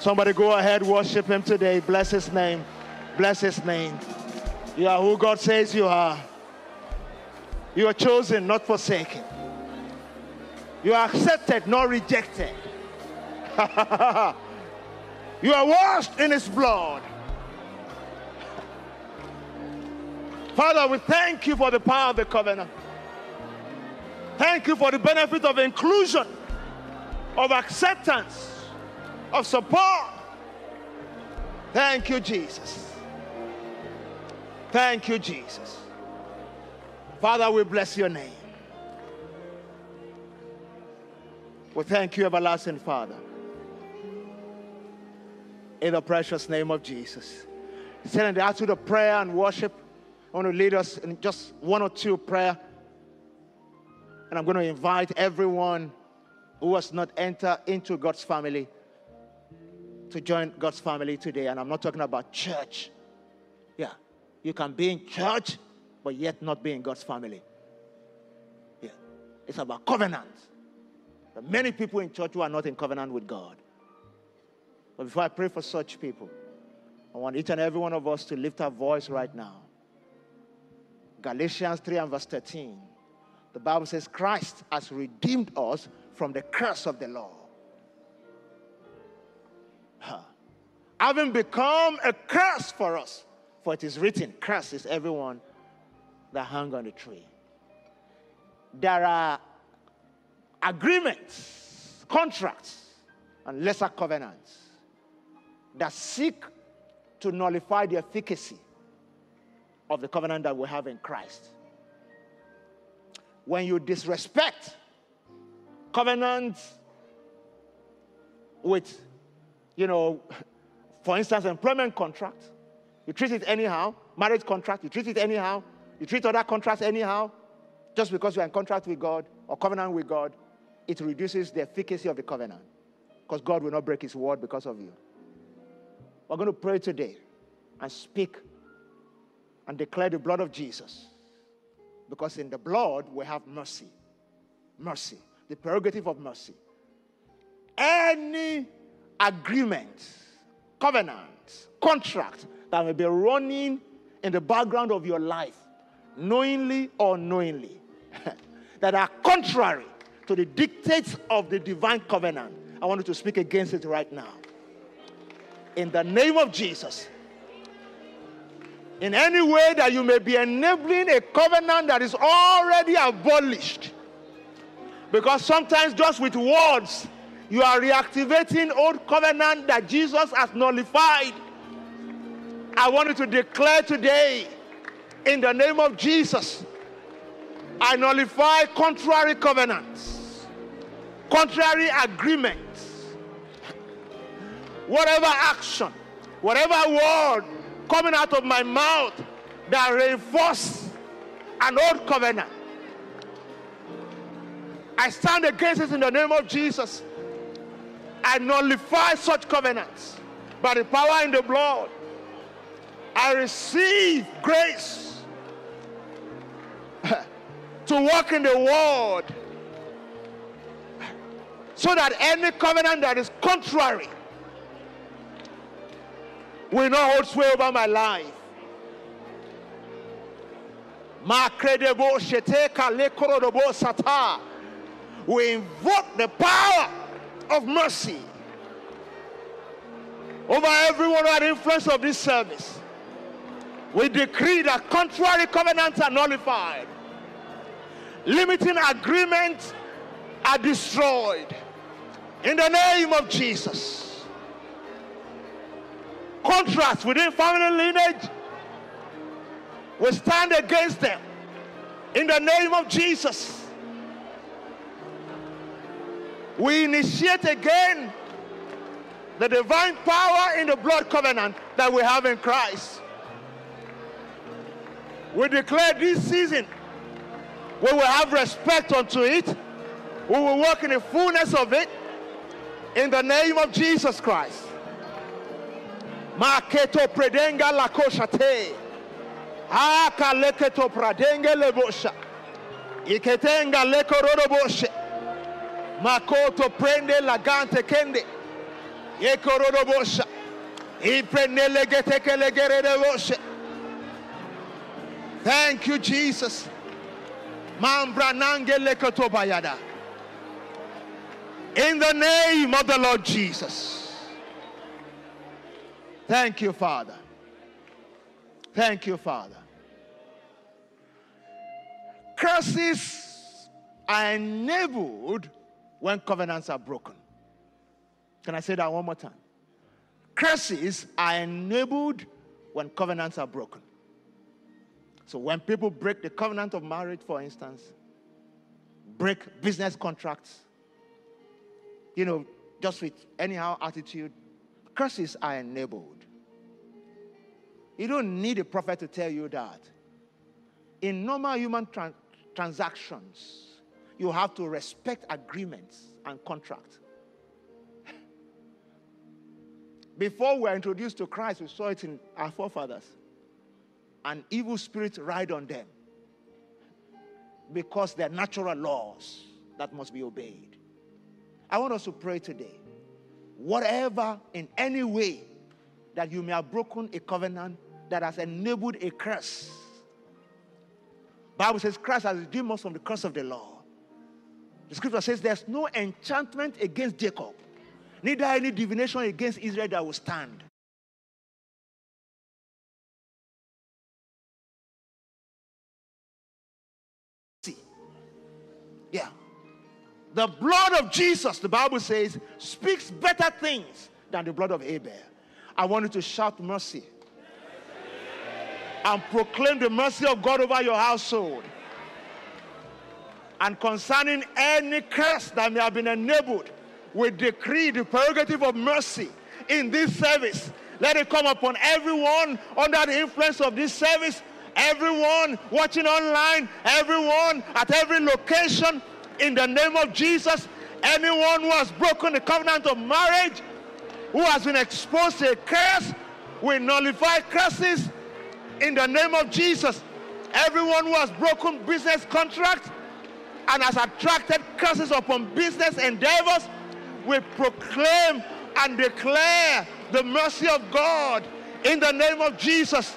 Somebody go ahead, worship him today. Bless his name. Bless his name. You are who God says you are. You are chosen, not forsaken. You are accepted, not rejected. you are washed in his blood. Father, we thank you for the power of the covenant. Thank you for the benefit of inclusion of acceptance, of support. Thank you, Jesus. Thank you, Jesus. Father, we bless your name. We thank you, everlasting Father. In the precious name of Jesus. Send the attitude of prayer and worship. I want to lead us in just one or two prayer. And I'm going to invite everyone who has not entered into God's family to join God's family today. And I'm not talking about church. Yeah, you can be in church, but yet not be in God's family. Yeah, it's about covenant. There are many people in church who are not in covenant with God. But before I pray for such people, I want each and every one of us to lift our voice right now. Galatians 3 and verse 13. The Bible says, Christ has redeemed us from the curse of the law. Huh. Having become a curse for us, for it is written, Curse is everyone that hung on the tree. There are agreements, contracts, and lesser covenants that seek to nullify the efficacy of the covenant that we have in Christ. when you disrespect covenants with, you know, for instance, employment contract, you treat it anyhow, marriage contract, you treat it anyhow, you treat other contracts anyhow, just because you're in contract with God or covenant with God, it reduces the efficacy of the covenant. Because God will not break his word because of you. We're going to pray today and speak and declare the blood of Jesus. Because in the blood we have mercy. Mercy, the prerogative of mercy. Any agreement, covenant, contract that may be running in the background of your life, knowingly or unknowingly, that are contrary to the dictates of the divine covenant, I want you to speak against it right now. In the name of Jesus. In any way that you may be enabling a covenant that is already abolished. Because sometimes, just with words, you are reactivating old covenant that Jesus has nullified. I want you to declare today, in the name of Jesus, I nullify contrary covenants, contrary agreements, whatever action, whatever word coming out of my mouth that reinforce an old covenant. I stand against it in the name of Jesus. I nullify such covenants by the power in the blood. I receive grace to walk in the word so that any covenant that is contrary will not hold sway over my life. We invoke the power of mercy over everyone who had influence of this service. We decree that contrary covenants are nullified limiting agreements are destroyed. In the name of Jesus. Contrasts within family lineage, we stand against them. In the name of Jesus. We initiate again the divine power in the blood covenant that we have in Christ. We declare this season we will have respect unto it. We will walk in the fullness of it. In the name of Jesus Christ. Maketo predenga la koshate. Aka leketo pradenge lebosha. Iketenga lekororo boshe. Makoto prende lagante kende. Yekororo bosha. Iprende legeteke legerere boshe. Thank you, Jesus. In the name of the Lord Jesus. Thank you, Father. Thank you, Father. Curses are enabled when covenants are broken. Can I say that one more time? Curses are enabled when covenants are broken. So when people break the covenant of marriage, for instance, break business contracts, you know, just with anyhow attitude, curses are enabled. You don't need a prophet to tell you that. In normal human tra- transactions, you have to respect agreements and contracts. Before we were introduced to Christ, we saw it in our forefathers an evil spirit ride on them because they're natural laws that must be obeyed. I want us to pray today. Whatever, in any way, that you may have broken a covenant that has enabled a curse. Bible says Christ has redeemed us from the curse of the law. The scripture says there's no enchantment against Jacob, neither any divination against Israel that will stand. See, Yeah. The blood of Jesus, the Bible says, speaks better things than the blood of Abel. I want you to shout mercy and proclaim the mercy of God over your household. And concerning any curse that may have been enabled, we decree the prerogative of mercy in this service. Let it come upon everyone under the influence of this service, everyone watching online, everyone at every location, in the name of Jesus. Anyone who has broken the covenant of marriage, who has been exposed to a curse, we nullify curses in the name of Jesus. Everyone who has broken business contracts and has attracted curses upon business endeavors, we proclaim and declare the mercy of God in the name of Jesus.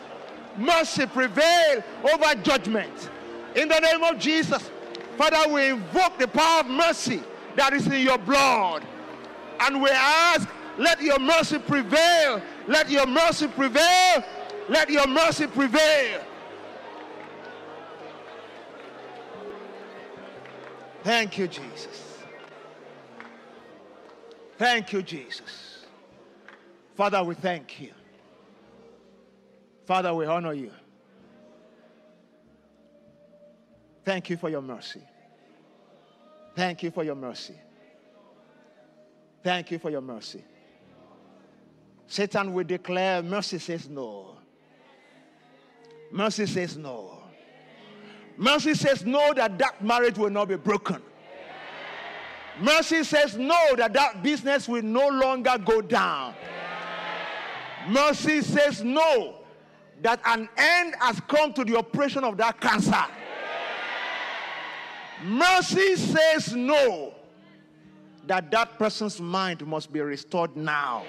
Mercy prevail over judgment. In the name of Jesus. Father, we invoke the power of mercy that is in your blood. And we ask, let your mercy prevail. Let your mercy prevail. Let your mercy prevail. Thank you, Jesus. Thank you, Jesus. Father, we thank you. Father, we honor you. Thank you for your mercy. Thank you for your mercy. Thank you for your mercy. Satan will declare, mercy says no. Mercy says no. Mercy says no that that marriage will not be broken. Mercy says no that that business will no longer go down. Mercy says no that an end has come to the operation of that cancer. Mercy says no that that person's mind must be restored now.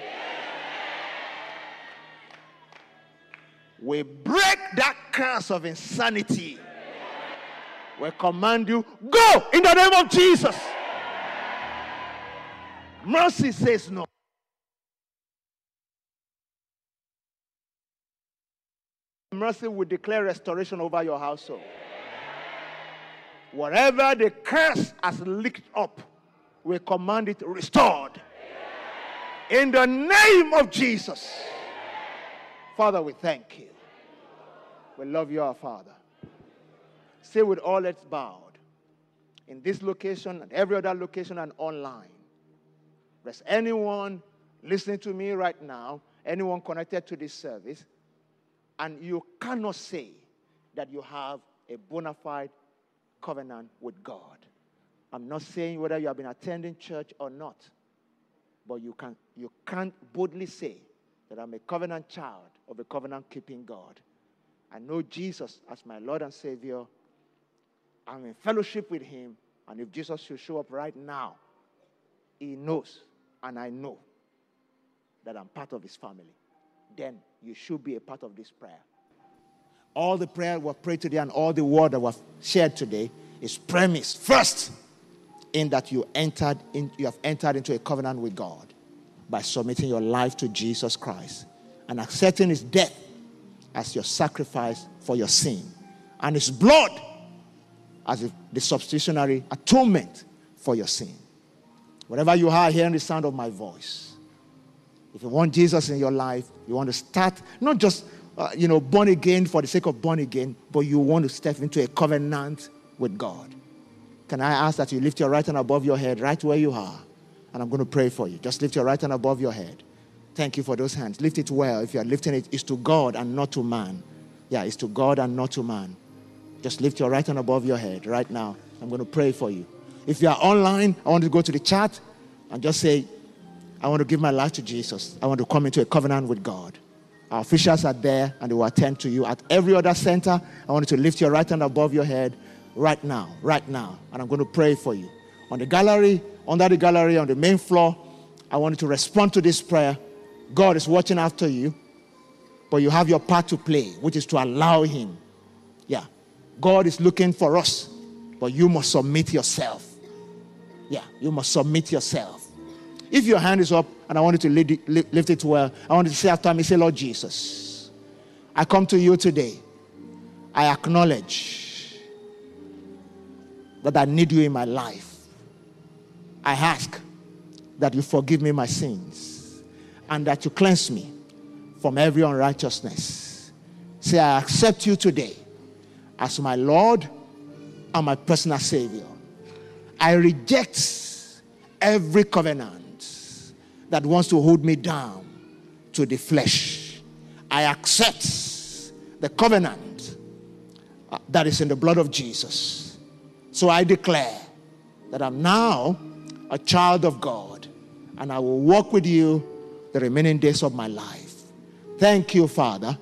We break that curse of insanity. We command you, go in the name of Jesus. Mercy says no. Mercy will declare restoration over your household. Whatever the curse has leaked up, we command it restored. In the name of Jesus. Father, we thank you. We love you, our Father. Say with all that's bowed in this location and every other location and online. There's anyone listening to me right now, anyone connected to this service, and you cannot say that you have a bona fide covenant with God. I'm not saying whether you have been attending church or not, but you, can, you can't boldly say that I'm a covenant child of a covenant keeping God. I know Jesus as my Lord and Savior. I'm in fellowship with Him. And if Jesus should show up right now, He knows and I know that I'm part of His family. Then you should be a part of this prayer. All the prayer we've prayed today and all the word that we've shared today is premised first in that you entered in, you have entered into a covenant with God by submitting your life to Jesus Christ and accepting his death as your sacrifice for your sin and his blood as the substitutionary atonement for your sin. Whatever you are hearing the sound of my voice, if you want Jesus in your life, you want to start not just uh, you know born again for the sake of born again, but you want to step into a covenant with God. Can I ask that you lift your right hand above your head right where you are? And I'm going to pray for you. Just lift your right hand above your head. Thank you for those hands. Lift it well. If you are lifting it, it's to God and not to man. Yeah, it's to God and not to man. Just lift your right hand above your head right now. I'm going to pray for you. If you are online, I want to go to the chat and just say, I want to give my life to Jesus. I want to come into a covenant with God. Our officials are there and they will attend to you. At every other center, I want you to lift your right hand above your head right now, right now. And I'm going to pray for you. On the gallery, under the gallery, on the main floor, I want you to respond to this prayer. God is watching after you, but you have your part to play, which is to allow Him. God is looking for us, but you must submit yourself. Yeah, you must submit yourself. If your hand is up and I want you to lift it well, I want you to say after me, say, Lord Jesus, I come to you today. I acknowledge that I need you in my life. I ask that you forgive me my sins and that you cleanse me from every unrighteousness. Say, I accept you today as my Lord and my personal Savior. I reject every covenant that wants to hold me down to the flesh. I accept the covenant uh, that is in the blood of Jesus. So I declare that I'm now a child of God and I will walk with you the remaining days of my life. Thank you, Father